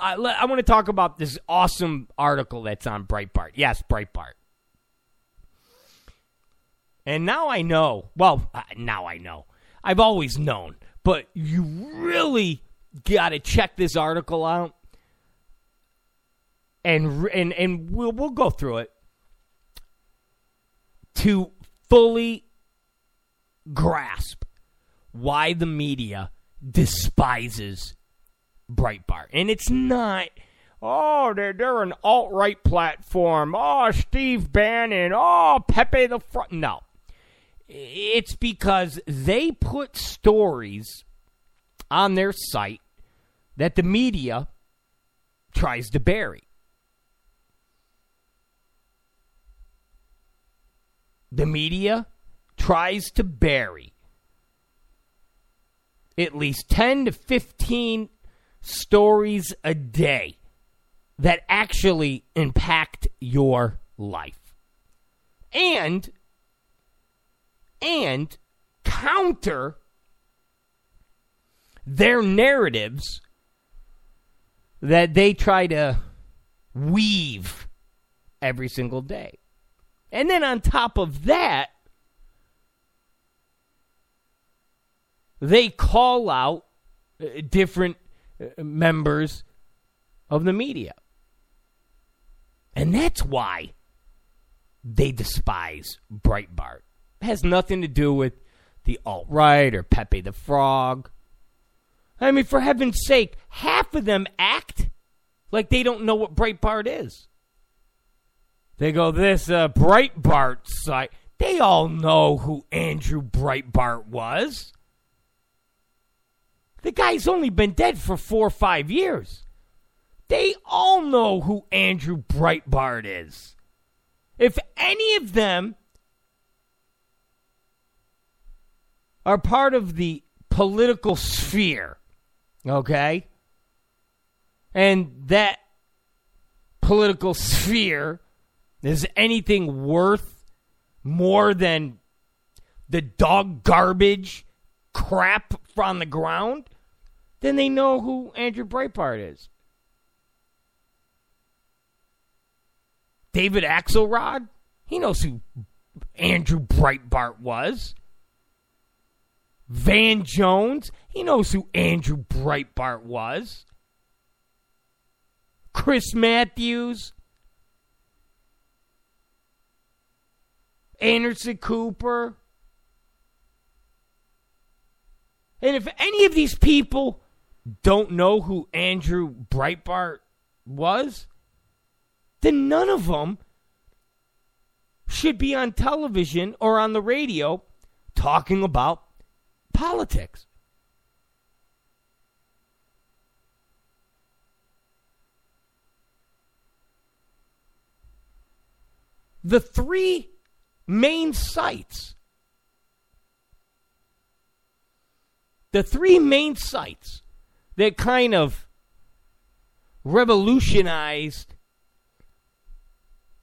I, I want to talk about this awesome article that's on Breitbart. Yes, Breitbart. And now I know. Well, now I know. I've always known, but you really got to check this article out. And and and we'll we'll go through it to fully grasp why the media despises Breitbart. And it's not, oh, they're, they're an alt right platform. Oh, Steve Bannon. Oh, Pepe the Frog. No. It's because they put stories on their site that the media tries to bury. The media tries to bury at least 10 to 15 stories a day that actually impact your life. And and counter their narratives that they try to weave every single day. And then on top of that, they call out uh, different members of the media. And that's why they despise Breitbart. It has nothing to do with the alt right or Pepe the Frog. I mean, for heaven's sake, half of them act like they don't know what Breitbart is. They go, this uh, Breitbart site. They all know who Andrew Breitbart was. The guy's only been dead for four or five years. They all know who Andrew Breitbart is. If any of them are part of the political sphere, okay, and that political sphere is anything worth more than the dog garbage crap on the ground, then they know who Andrew Breitbart is. David Axelrod, he knows who Andrew Breitbart was. Van Jones, he knows who Andrew Breitbart was. Chris Matthews, Anderson Cooper. And if any of these people don't know who Andrew Breitbart was, then none of them should be on television or on the radio talking about politics. The three main sites, the three main sites that kind of revolutionized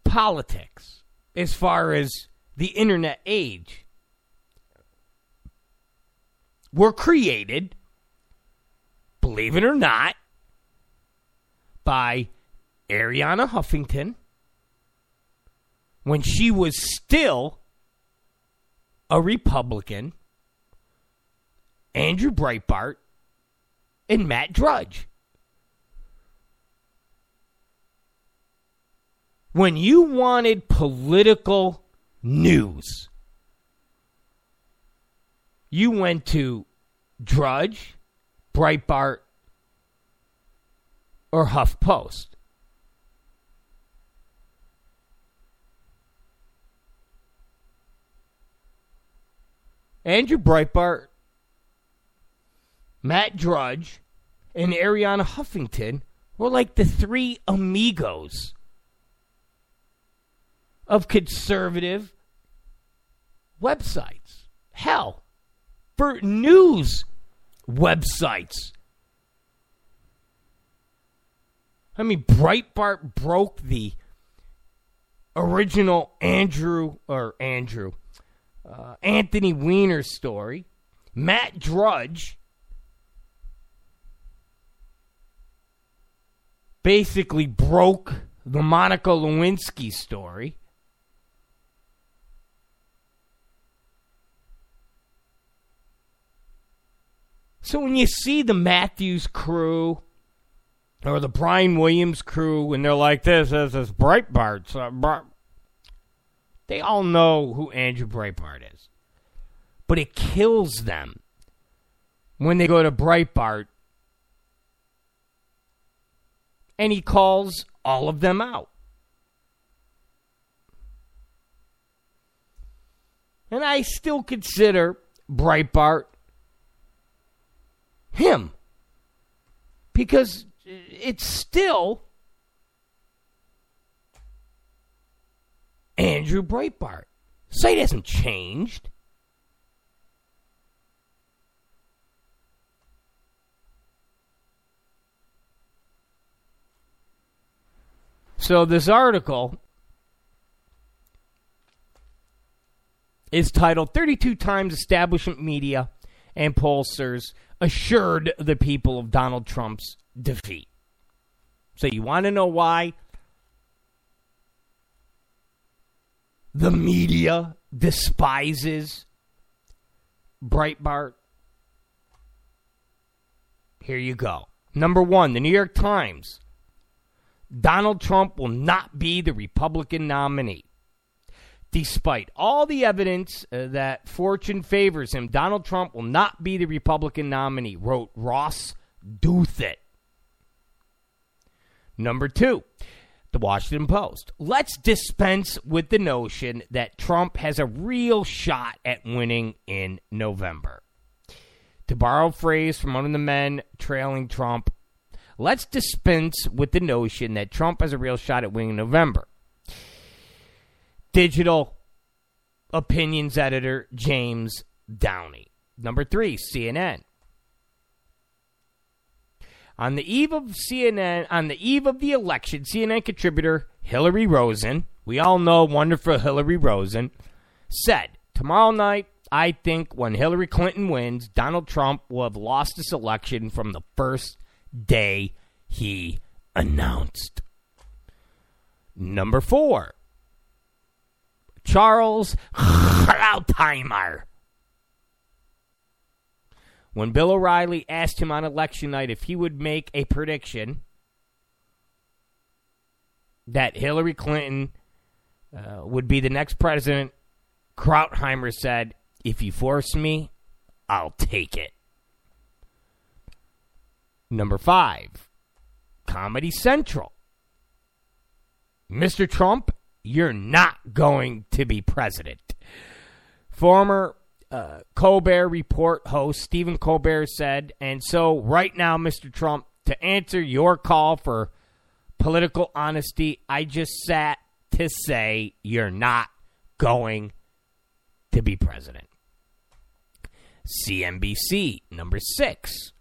politics as far as the internet age were created, believe it or not, by Arianna Huffington when she was still a Republican, Andrew Breitbart, and Matt Drudge. When you wanted political news, you went to Drudge, Breitbart, or HuffPost. Andrew Breitbart, Matt Drudge, and Arianna Huffington were like the three amigos of conservative websites. Hell, for news websites. I mean, Breitbart broke the original Andrew or Andrew uh, Anthony Weiner story. Matt Drudge basically broke the Monica Lewinsky story. So when you see the Matthews crew or the Brian Williams crew and they're like this, this is Breitbart, uh, they all know who Andrew Breitbart is. But it kills them when they go to Breitbart and he calls all of them out. And I still consider Breitbart him because it's still Andrew Breitbart. Site hasn't changed. So this article is titled 32 times establishment media and pollsters assured the people of Donald Trump's defeat. So you want to know why the media despises Breitbart? Here you go. Number 1, the New York Times Donald Trump will not be the Republican nominee. Despite all the evidence uh, that fortune favors him, Donald Trump will not be the Republican nominee, wrote Ross Douthat. Number two, the Washington Post. Let's dispense with the notion that Trump has a real shot at winning in November. To borrow a phrase from one of the men trailing Trump, Let's dispense with the notion that Trump has a real shot at winning November. Digital opinions editor James Downie. Number three, CNN. On the eve of CNN, on the eve of the election, CNN contributor Hillary Rosen, we all know wonderful Hillary Rosen, said, Tomorrow night, I think when Hillary Clinton wins, Donald Trump will have lost this election from the first day he announced. Number four, Charles Krauthammer. When Bill O'Reilly asked him on election night if he would make a prediction that Hillary Clinton uh, would be the next president, Krauthammer said, If you force me, I'll take it. Number five, Comedy Central. Mr. Trump, you're not going to be president. Former uh, Colbert Report host Stephen Colbert said, and so right now, Mr. Trump, to answer your call for political honesty, I just sat to say you're not going to be president. CNBC, number six.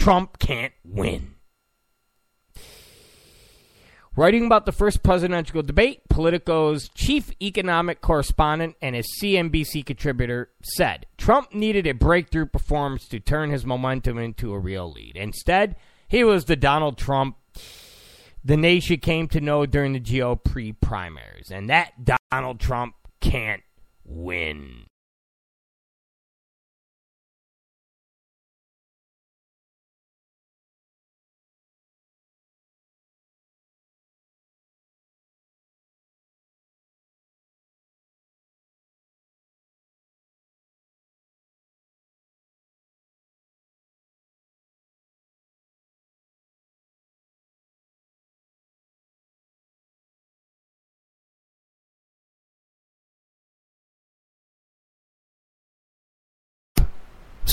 Trump can't win. Writing about the first presidential debate, Politico's chief economic correspondent and his CNBC contributor said Trump needed a breakthrough performance to turn his momentum into a real lead. Instead, he was the Donald Trump the nation came to know during the GOP primaries, and that Donald Trump can't win.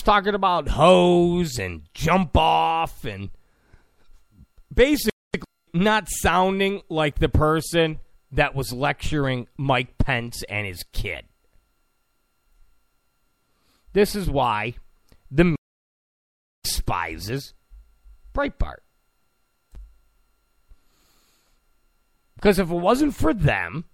Talking about hose and jump off and basically not sounding like the person that was lecturing Mike Pence and his kid. This is why the despises Breitbart. Because if it wasn't for them,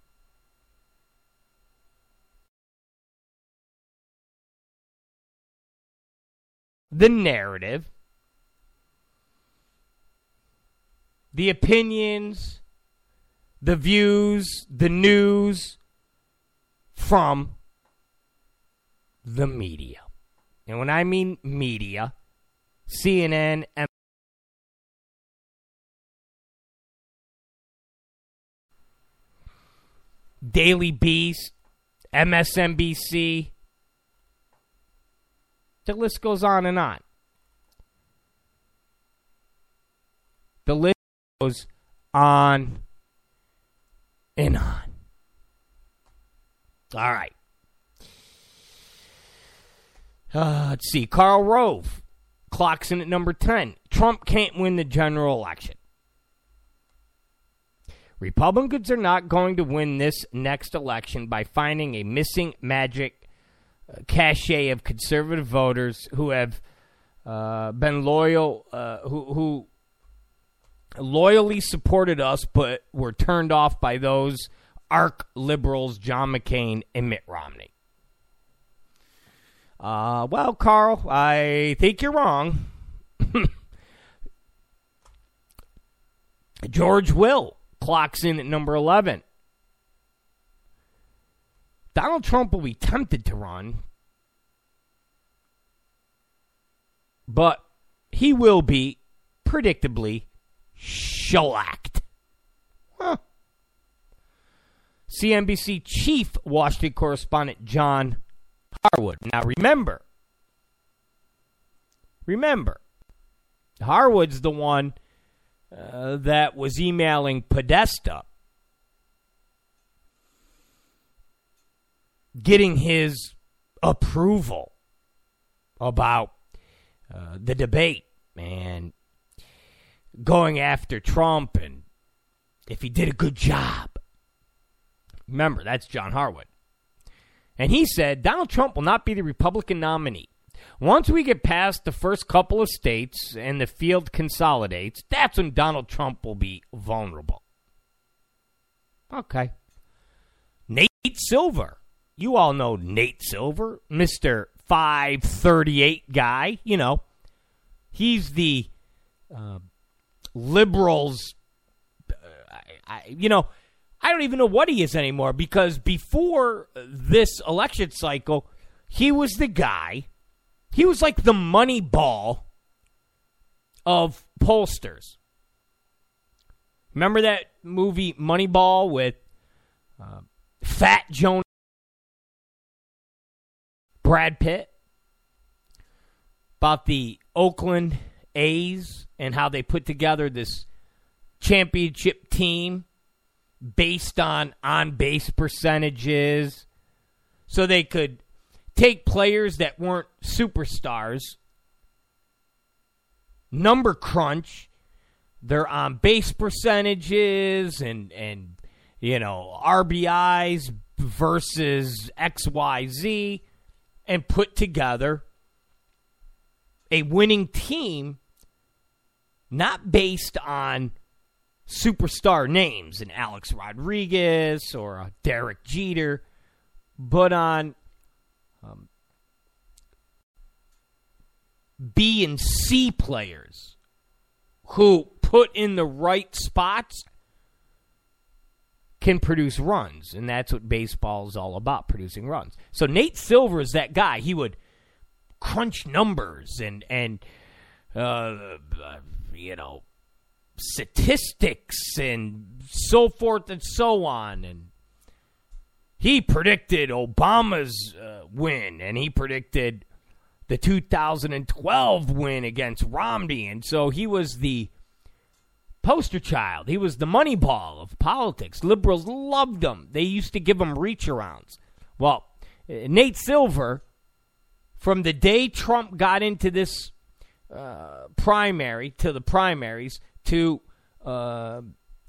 the narrative the opinions, the views, the news from the media. And when I mean media, CNN, Daily Beast, MSNBC. The list goes on and on. The list goes on and on. All right. Uh, let's see. Karl Rove clocks in at number 10. Trump can't win the general election. Republicans are not going to win this next election by finding a missing magic cachet of conservative voters who have uh, been loyal, uh, who, who loyally supported us but were turned off by those arc liberals, John McCain and Mitt Romney. Uh, well, Karl, I think you're wrong. George Will clocks in at number 11. Donald Trump will be tempted to run, but he will be predictably shellacked. Huh. CNBC chief Washington correspondent John Harwood. Now remember, remember, Harwood's the one uh, that was emailing Podesta, getting his approval about uh, the debate and going after Trump and if he did a good job. Remember, that's John Harwood. And he said Donald Trump will not be the Republican nominee. Once we get past the first couple of states and the field consolidates, that's when Donald Trump will be vulnerable. Okay. Nate Silver. You all know Nate Silver, Mr. 538 guy. You know, he's the uh, liberals. Uh, I, I, you know, I don't even know what he is anymore because before this election cycle, he was the guy he was like the money ball of pollsters. Remember that movie Moneyball with uh, Fat Joan Brad Pitt about the Oakland A's and how they put together this championship team based on on base percentages. So they could take players that weren't superstars, number crunch their on base percentages and and you know RBIs versus XYZ and put together a winning team not based on superstar names in Alex Rodriguez or Derek Jeter but on um, B and C players who put in the right spots can produce runs, and that's what baseball is all about, producing runs. So Nate Silver is that guy. He would crunch numbers and and uh, you know statistics and so forth and so on, and he predicted Obama's uh, win, and he predicted the 2012 win against Romney, and so he was the poster child. He was the money ball of politics. Liberals loved him. They used to give him reach arounds. Well, uh, Nate Silver, from the day Trump got into this uh, primary to the primaries to uh,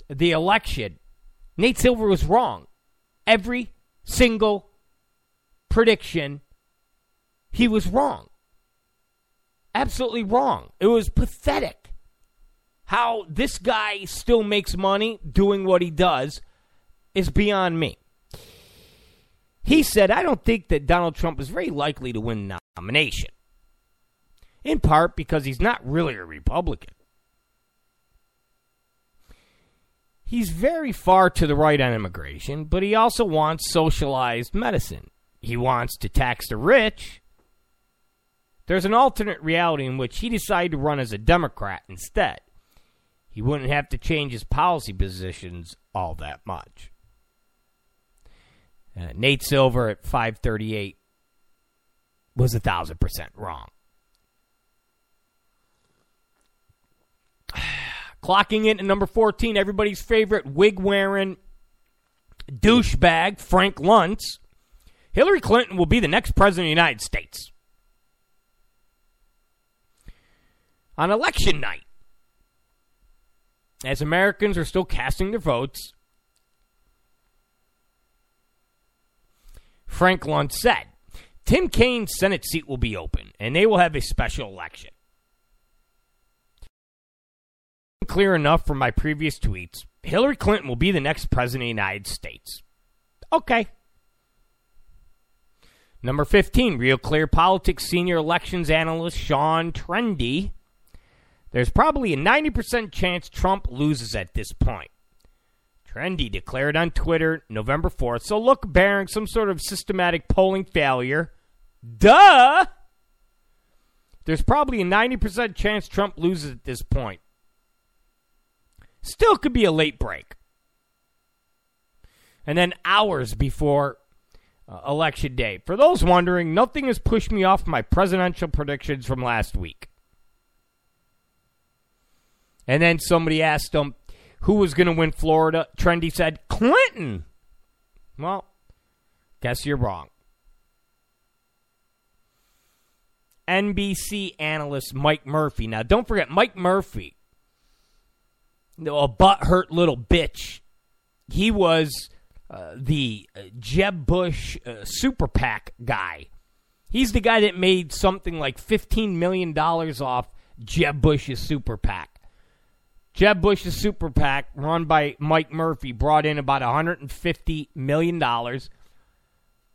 the election, Nate Silver was wrong every single prediction, he was wrong. Absolutely wrong. It was pathetic how this guy still makes money doing what he does is beyond me. He said, I don't think that Donald Trump is very likely to win the nomination. In part because he's not really a Republican. He's very far to the right on immigration, but he also wants socialized medicine. He wants to tax the rich. There's an alternate reality in which he decided to run as a Democrat instead. He wouldn't have to change his policy positions all that much. Uh, Nate Silver at 538 was a thousand percent wrong. Clocking in at number 14, everybody's favorite wig wearing douchebag, Frank Luntz. Hillary Clinton will be the next president of the United States. On election night, as Americans are still casting their votes, Frank Luntz said, Tim Kaine's Senate seat will be open, and they will have a special election. Clear enough from my previous tweets. Hillary Clinton will be the next president of the United States. Okay. Number 15, Real Clear Politics senior elections analyst Sean Trende. There's probably a 90% chance Trump loses at this point. Trende declared on Twitter November 4th, so look bearing some sort of systematic polling failure. Duh! There's probably a 90% chance Trump loses at this point. Still could be a late break. And then hours before uh, election day. For those wondering, nothing has pushed me off my presidential predictions from last week. And then somebody asked him who was going to win Florida. Trende said Clinton. Well, guess you're wrong. NBC analyst Mike Murphy. Now, don't forget, Mike Murphy, a butthurt little bitch. He was uh, the uh, Jeb Bush uh, super PAC guy. He's the guy that made something like $15 million off Jeb Bush's super PAC. Jeb Bush's super PAC, run by Mike Murphy, brought in about $150 million.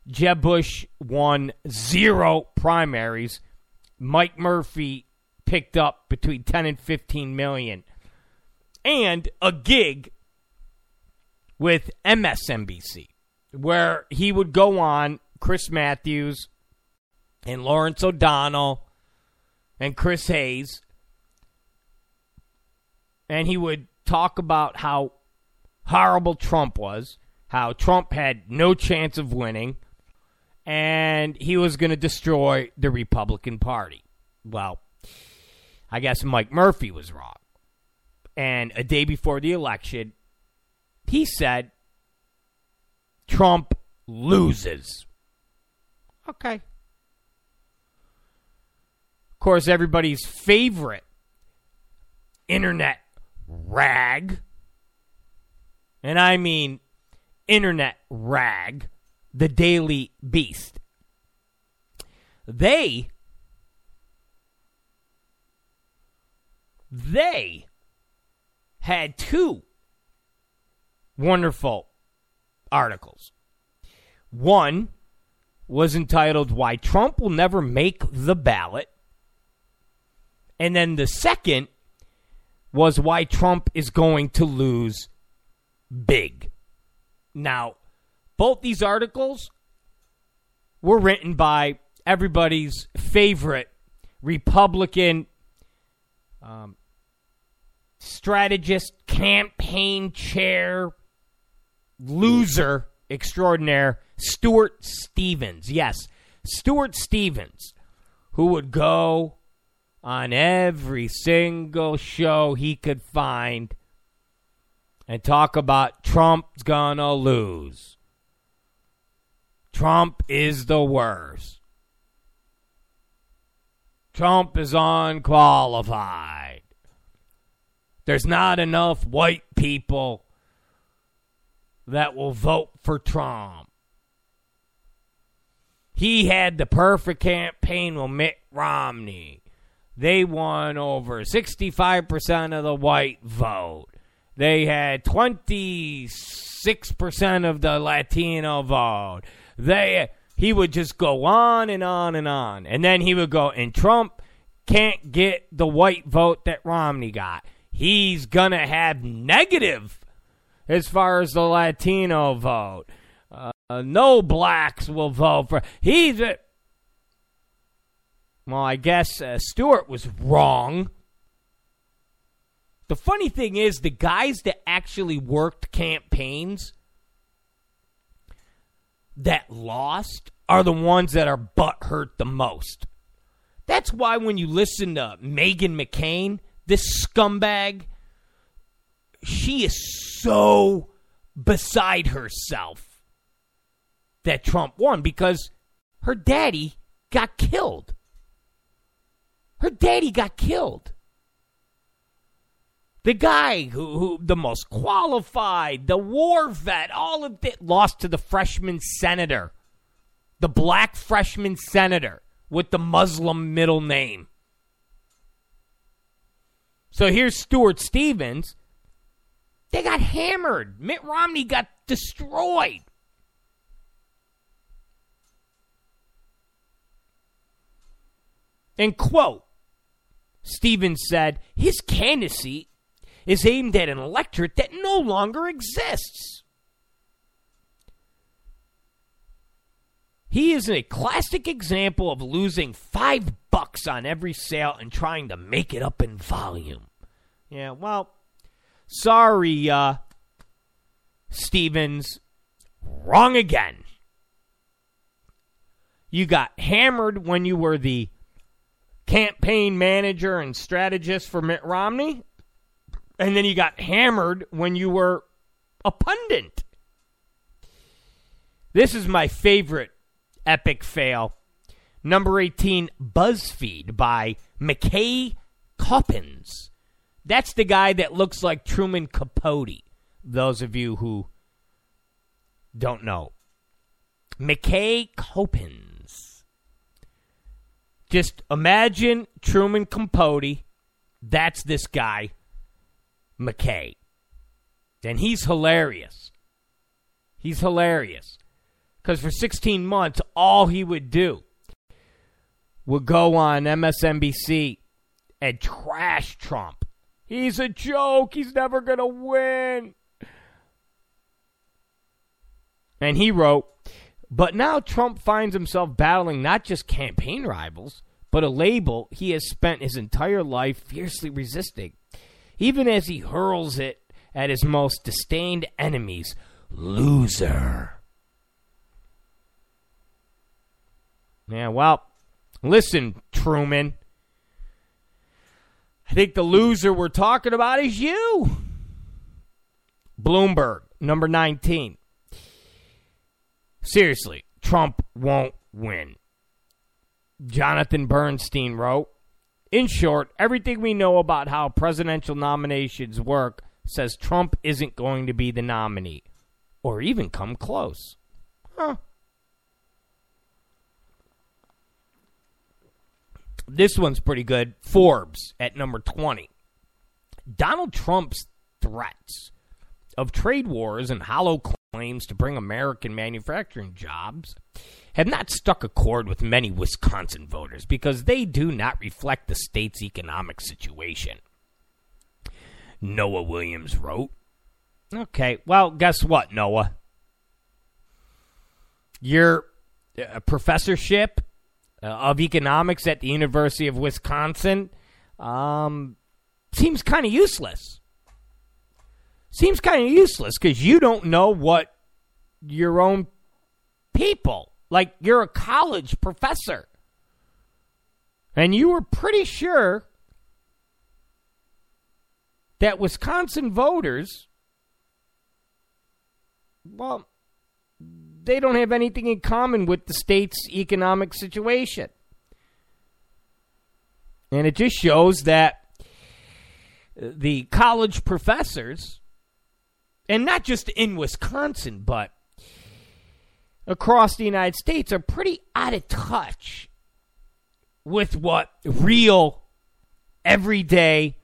Jeb Bush won zero primaries. Mike Murphy picked up between 10 and 15 million. And a gig with MSNBC, where he would go on Chris Matthews and Lawrence O'Donnell and Chris Hayes and he would talk about how horrible Trump was, how Trump had no chance of winning, and he was going to destroy the Republican Party. Well, I guess Mike Murphy was wrong. And a day before the election, he said Trump loses. Okay. Of course, everybody's favorite internet rag, and I mean internet rag, the Daily Beast. They they had two wonderful articles. One was entitled Why Trump Will Never Make the Ballot. And then the second was why Trump is going to lose big. Now, both these articles were written by everybody's favorite Republican um, strategist, campaign chair, loser extraordinaire, Stuart Stevens. Yes, Stuart Stevens, who would go on every single show he could find and talk about Trump's gonna lose. Trump is the worst. Trump is unqualified. There's not enough white people that will vote for Trump. He had the perfect campaign with Mitt Romney they won over 65% of the white vote. They had 26% of the Latino vote. They he would just go on and on and on. And then he would go and Trump can't get the white vote that Romney got. He's going to have negative as far as the Latino vote. Uh, no blacks will vote for. He's. Well, I guess uh, Stuart was wrong. The funny thing is, the guys that actually worked campaigns that lost are the ones that are butt hurt the most. That's why when you listen to Meghan McCain, this scumbag, she is so beside herself that Trump won because her daddy got killed. Her daddy got killed. The guy who, who the most qualified, the war vet, all of it lost to the freshman senator, the black freshman senator with the Muslim middle name. So here's Stuart Stevens. They got hammered. Mitt Romney got destroyed. And quote, Stevens said, his candidacy is aimed at an electorate that no longer exists. He is a classic example of losing five bucks on every sale and trying to make it up in volume. Yeah, well, sorry, uh, Stevens. Wrong again. You got hammered when you were the campaign manager and strategist for Mitt Romney, and then you got hammered when you were a pundit. This is my favorite epic fail. Number 18, BuzzFeed by McKay Coppins. That's the guy that looks like Truman Capote. Those of you who don't know. McKay Coppins. Just imagine Truman Capote. That's this guy, McKay. And he's hilarious. He's hilarious. Because for 16 months, all he would do would go on MSNBC and trash Trump. He's a joke. He's never going to win. And he wrote, but now Trump finds himself battling not just campaign rivals, but a label he has spent his entire life fiercely resisting, even as he hurls it at his most disdained enemies loser. Yeah, well, listen, Truman. I think the loser we're talking about is you. Bloomberg, number 19. Seriously, Trump won't win. Jonathan Bernstein wrote In short, everything we know about how presidential nominations work says Trump isn't going to be the nominee or even come close. Huh. This one's pretty good. Forbes at number 20. Donald Trump's threats of trade wars and hollow claims to bring American manufacturing jobs have not struck a chord with many Wisconsin voters because they do not reflect the state's economic situation. Noah Williams wrote. Okay, well, guess what, Noah? Your uh, professorship uh, of economics at the University of Wisconsin um, seems kind of useless. Seems kind of useless because you don't know what your own people, like you're a college professor, and you were pretty sure that Wisconsin voters, well, they don't have anything in common with the state's economic situation. And it just shows that the college professors, and not just in Wisconsin, but across the United States, are pretty out of touch with what real, everyday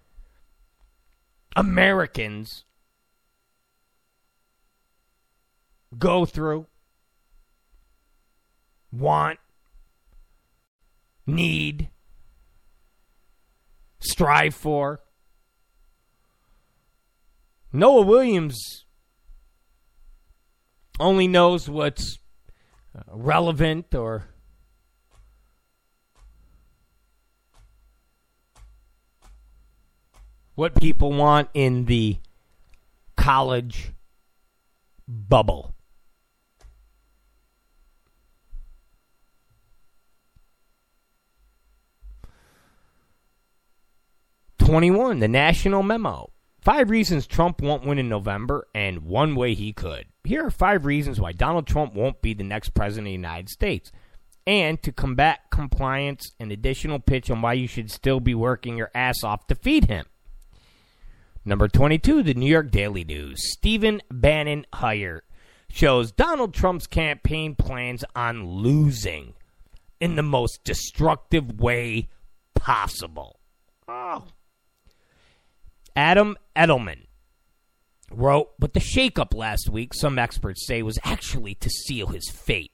Americans go through want, need, strive for. Noah Williams only knows what's uh, relevant or what people want in the college bubble. Twenty-one, the national memo. Five reasons Trump won't win in November, and one way he could. Here are five reasons why Donald Trump won't be the next president of the United States. And to combat compliance, an additional pitch on why you should still be working your ass off to feed him. Number 22, the New York Daily News. Stephen Bannon Hire shows Donald Trump's campaign plans on losing in the most destructive way possible. Oh. Adam Edelman wrote, but the shakeup last week, some experts say, was actually to seal his fate.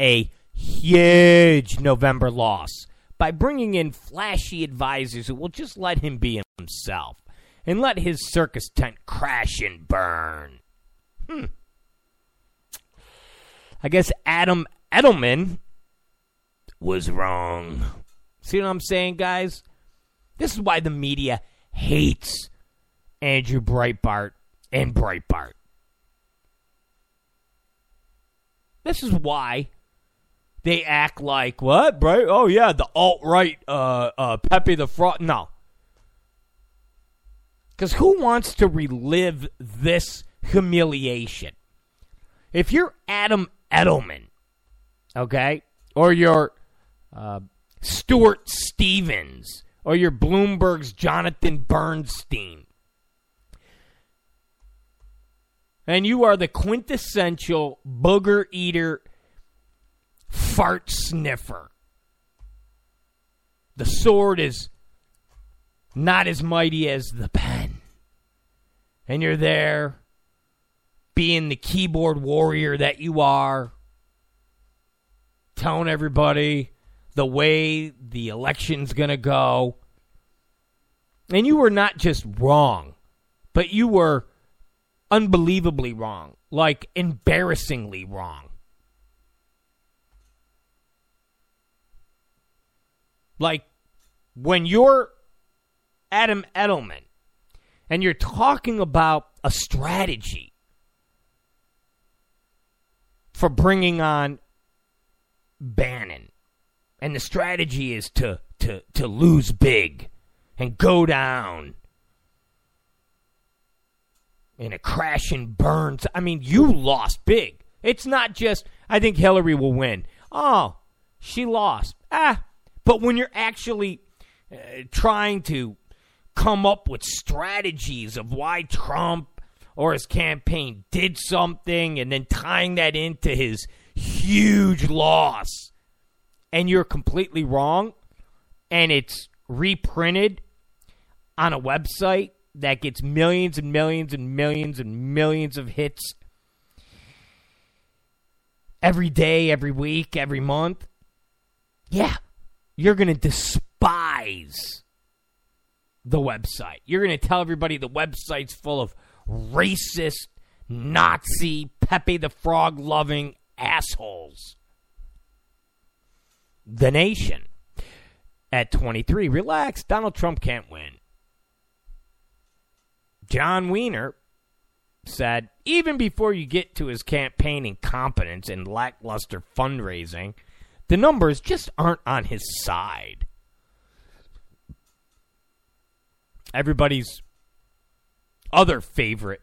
A huge November loss by bringing in flashy advisors who will just let him be himself and let his circus tent crash and burn. Hmm. I guess Adam Edelman was wrong. See what I'm saying, guys? This is why the media hates Andrew Breitbart and Breitbart. This is why they act like what, Bright? Oh yeah, the alt right, uh, uh, Pepe the Frog. No, because who wants to relive this humiliation? If you're Adam Edelman, okay, or you're uh, Stuart Stevens, or you're Bloomberg's Jonathan Bernstein, and you are the quintessential booger eater, fart sniffer, the sword is not as mighty as the pen. And you're there being the keyboard warrior that you are, telling everybody the way the election's going to go. And you were not just wrong, but you were unbelievably wrong, like embarrassingly wrong. Like when you're Adam Edelman and you're talking about a strategy for bringing on Bannon, and the strategy is to to to lose big and go down in a crash and burns. I mean, you lost big. It's not just I think Hillary will win. Oh, she lost. Ah, but when you're actually uh, trying to come up with strategies of why Trump or his campaign did something and then tying that into his huge loss. And you're completely wrong. And it's reprinted on a website that gets millions and millions and millions and millions of hits every day, every week, every month. Yeah, you're going to despise the website. You're going to tell everybody the website's full of racist, Nazi, Pepe the Frog loving assholes. The Nation at 23. Relax, Donald Trump can't win. Jon Wiener said, even before you get to his campaign incompetence and lackluster fundraising, the numbers just aren't on his side. everybody's other favorite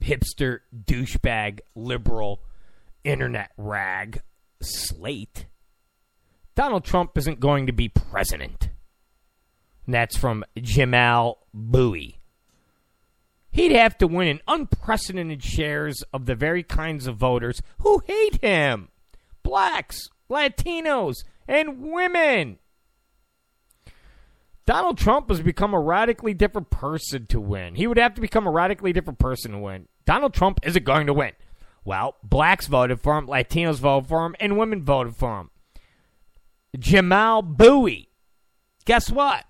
hipster, douchebag, liberal, internet rag, Slate, Donald Trump isn't going to be president. And that's from Jamelle Bouie. He'd have to win an unprecedented shares of the very kinds of voters who hate him blacks, Latinos, and women. Donald Trump has become a radically different person to win. He would have to become a radically different person to win. Donald Trump isn't going to win. Well, blacks voted for him, Latinos voted for him, and women voted for him. Jamelle Bouie. Guess what?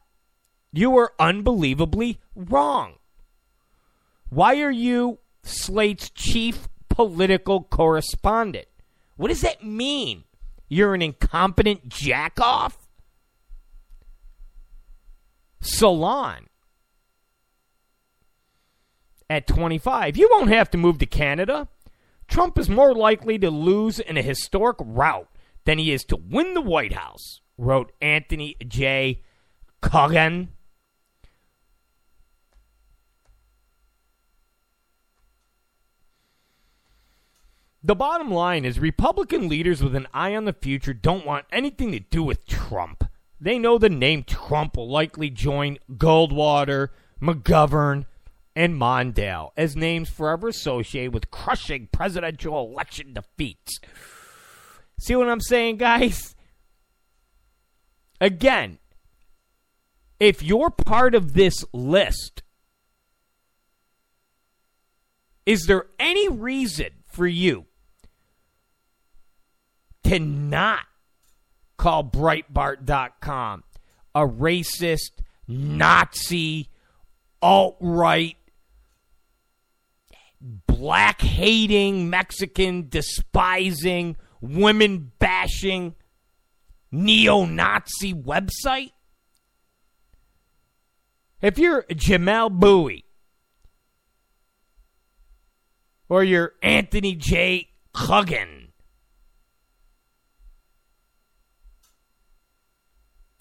You were unbelievably wrong. Why are you Slate's chief political correspondent. What does that mean? You're an incompetent jackoff? Salon at 25. You won't have to move to Canada. Trump is more likely to lose in a historic rout than he is to win the White House, wrote Anthony J. Gaughan. The bottom line is Republican leaders with an eye on the future don't want anything to do with Trump. They know the name Trump will likely join Goldwater, McGovern, and Mondale as names forever associated with crushing presidential election defeats. See what I'm saying, guys? Again, if you're part of this list, is there any reason for you to not call Breitbart.com a racist, Nazi, alt right, black hating, Mexican despising, women bashing, neo Nazi website? If you're Jamelle Bouie or you're Anthony J. Gaughan,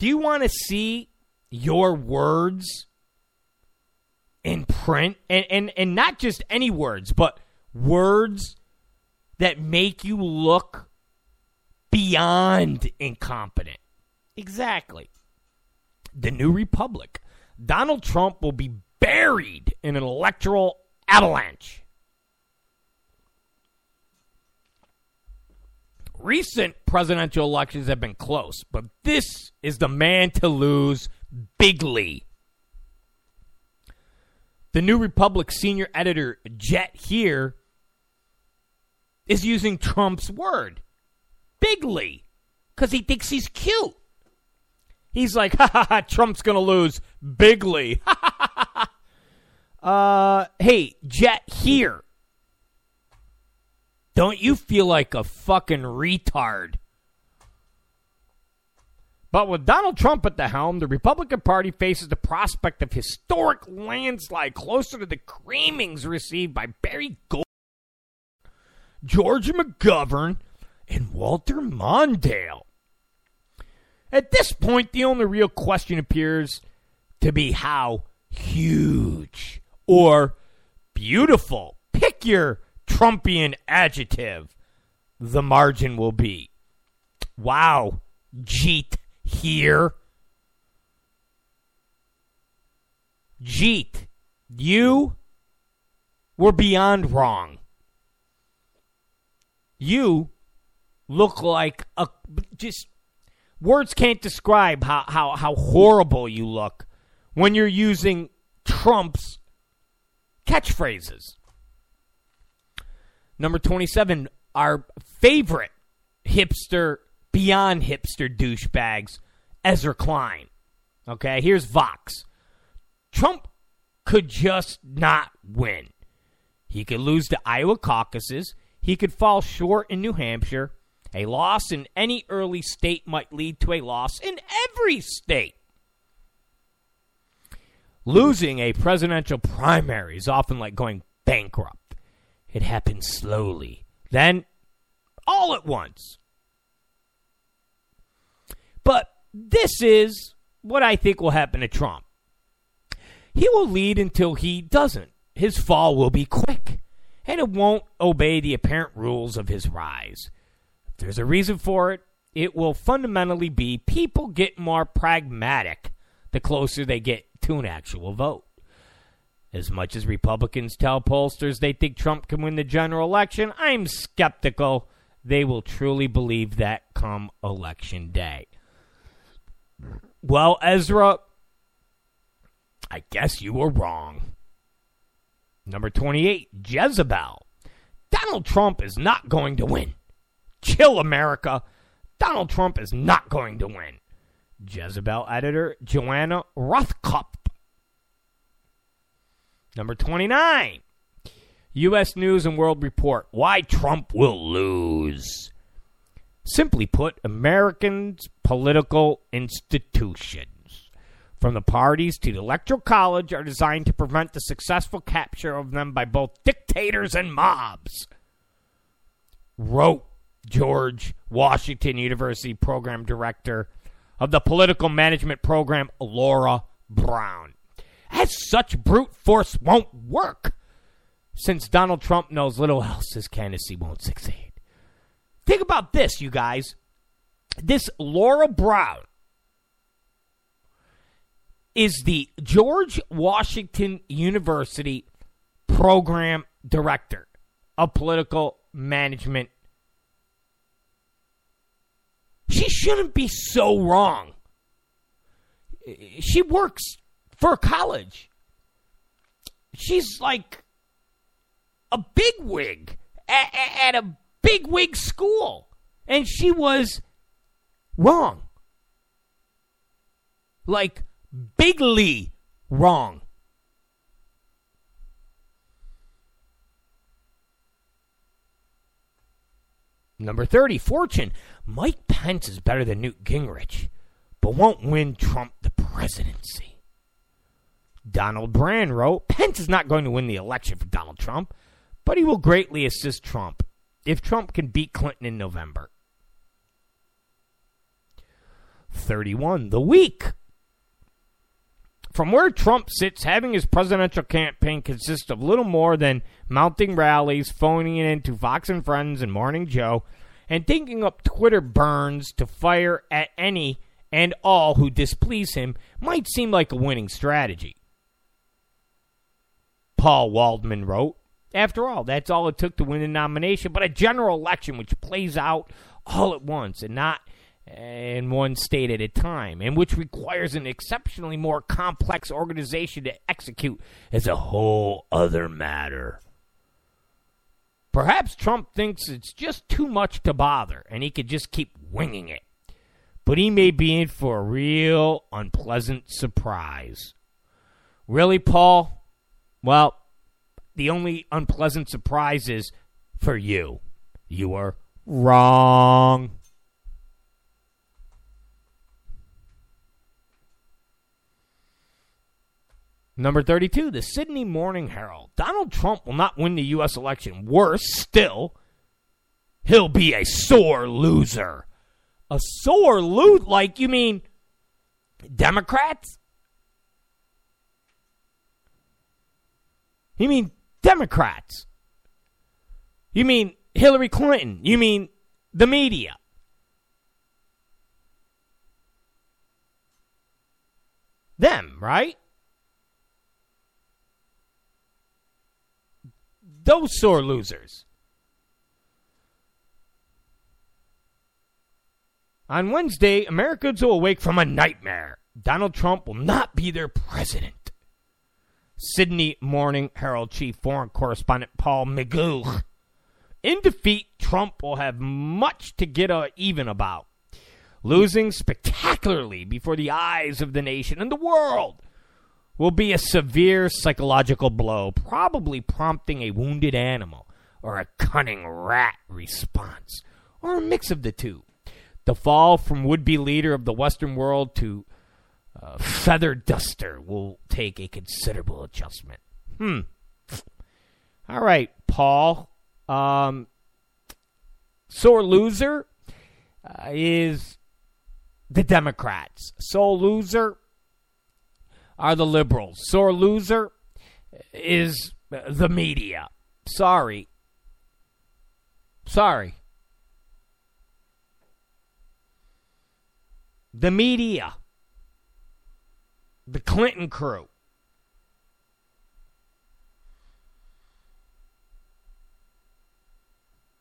do you want to see your words in print and, and, and not just any words, but words that make you look beyond incompetent. Exactly. The New Republic. Donald Trump will be buried in an electoral avalanche. Recent presidential elections have been close, but this is the man to lose bigly. The New Republic senior editor, Jeet Heer, is using Trump's word, bigly, because he thinks he's cute. He's like, ha ha ha, Trump's going to lose bigly. uh, hey, Jeet Heer. Don't you feel like a fucking retard? But with Donald Trump at the helm, the Republican Party faces the prospect of historic landslide closer to the creamings received by Barry Gold, George McGovern, and Walter Mondale. At this point, the only real question appears to be how huge or beautiful, pick your Trumpian adjective, the margin will be. Wow, Jeet Heer. Jeet, you were beyond wrong. You look like a just words can't describe how, how, how horrible you look when you're using Trump's catchphrases. Number 27, our favorite hipster beyond hipster douchebags, Ezra Klein. Okay, here's Vox. Trump could just not win. He could lose the Iowa caucuses. He could fall short in New Hampshire. A loss in any early state might lead to a loss in every state. Losing a presidential primary is often like going bankrupt. It happens slowly, then all at once. But this is what I think will happen to Trump. He will lead until he doesn't. His fall will be quick, and it won't obey the apparent rules of his rise. If there's a reason for it, it will fundamentally be people get more pragmatic the closer they get to an actual vote. As much as Republicans tell pollsters they think Trump can win the general election, I'm skeptical they will truly believe that come election day. Well, Ezra, I guess you were wrong. Number 28, Jezebel. Donald Trump is not going to win. Chill, America. Donald Trump is not going to win. Jezebel editor Joanna Rothkopf. Number 29. U.S. News and World Report Why Trump Will Lose. Simply put, Americans' political institutions, from the parties to the Electoral College, are designed to prevent the successful capture of them by both dictators and mobs. Wrote George Washington University Program Director of the Political Management Program, Laura Brown. As such, brute force won't work since Donald Trump knows little else his candidacy won't succeed. Think about this, you guys. This Laura Brown is the George Washington University Program Director of Political Management. She shouldn't be so wrong. She works for college. She's like a big wig at, at a big wig school. And she was wrong. Like bigly wrong. Number 30, Fortune. Mike Pence is better than Newt Gingrich, but won't win Trump the presidency. Donald Brand wrote Pence is not going to win the election for Donald Trump, but he will greatly assist Trump if Trump can beat Clinton in November. 31. The week. From where Trump sits, having his presidential campaign consists of little more than mounting rallies, phoning it into Fox and Friends and Morning Joe, and thinking up Twitter burns to fire at any and all who displease him might seem like a winning strategy. Paul Waldman wrote, After all, that's all it took to win the nomination, but a general election which plays out all at once and not in one state at a time, and which requires an exceptionally more complex organization to execute is a whole other matter. Perhaps Trump thinks it's just too much to bother and he could just keep winging it. But he may be in for a real unpleasant surprise. Really, Paul? Well, the only unpleasant surprise is for you. You are wrong. Number 32, the Sydney Morning Herald. Donald Trump will not win the U.S. election. Worse still, he'll be a sore loser. A sore loot? Like, you mean Democrats? You mean Democrats? You mean Hillary Clinton? You mean the media? Them, right? those sore losers. On Wednesday, Americans will awake from a nightmare. Donald Trump will not be their president. Sydney Morning Herald chief foreign correspondent Paul McGill. In defeat, Trump will have much to get uh, even about, losing spectacularly before the eyes of the nation and the world will be a severe psychological blow, probably prompting a wounded animal or a cunning rat response, or a mix of the two. The fall from would be leader of the Western world to feather duster will take a considerable adjustment. Hmm. All right, Paul. Um, sore loser uh, is the Democrats. Sore loser are the liberals. Sore loser is the media. Sorry. Sorry. The media. The Clinton crew.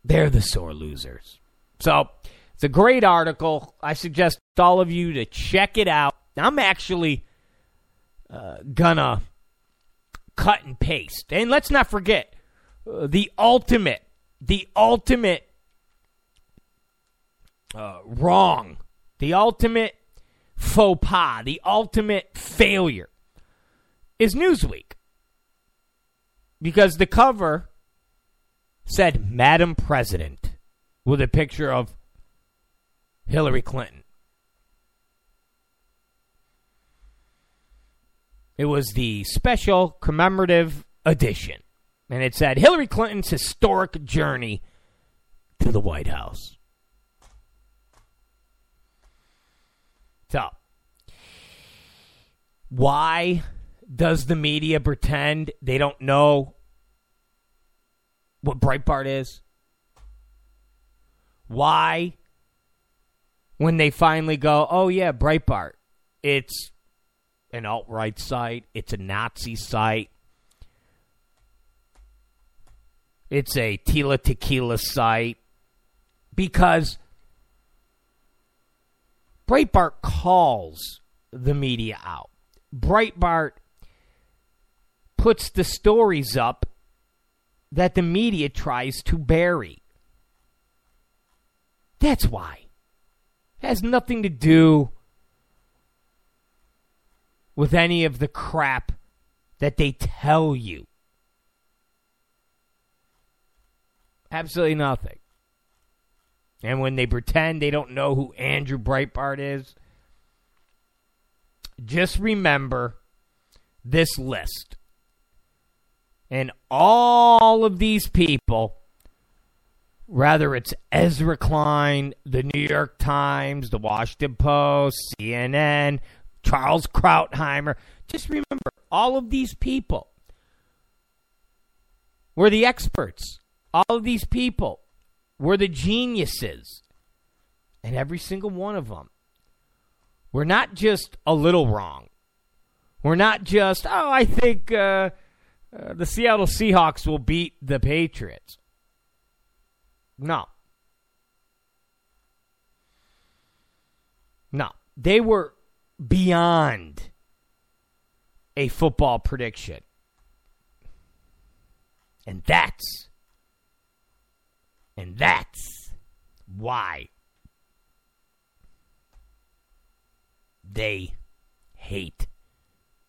They're the sore losers. So, it's a great article. I suggest all of you to check it out. I'm actually uh, gonna cut and paste. And let's not forget uh, the ultimate, the ultimate uh, wrong, the ultimate faux pas, the ultimate failure is Newsweek. Because the cover said Madam President with a picture of Hillary Clinton. It was the special commemorative edition. And it said Hillary Clinton's historic journey to the White House. So, why does the media pretend they don't know what Breitbart is? Why, when they finally go, oh yeah, Breitbart, it's an alt right site, it's a Nazi site, it's a Tila Tequila site, because Breitbart calls the media out. Breitbart puts the stories up that the media tries to bury. That's why. It has nothing to do with any of the crap that they tell you. Absolutely nothing. And when they pretend they don't know who Andrew Breitbart is, just remember this list. And all of these people, whether it's Ezra Klein, the New York Times, the Washington Post, CNN, Charles Krauthammer, just remember all of these people were the experts. All of these people were the geniuses. And every single one of them were not just a little wrong. We're not just, oh, I think uh, uh, the Seattle Seahawks will beat the Patriots. No. No. They were beyond a football prediction. And that's and that's why they hate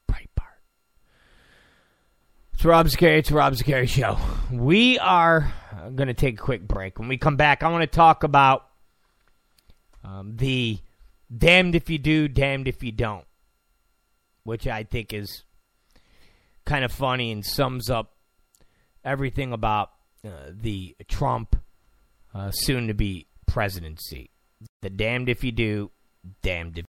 Breitbart. It's Rob Zicari. It's Rob Zicari Show. We are going to take a quick break. When we come back, I want to talk about um, the damned if you do, damned if you don't, which I think is kind of funny and sums up everything about uh, the Trump uh, soon to be presidency. The damned if you do, damned if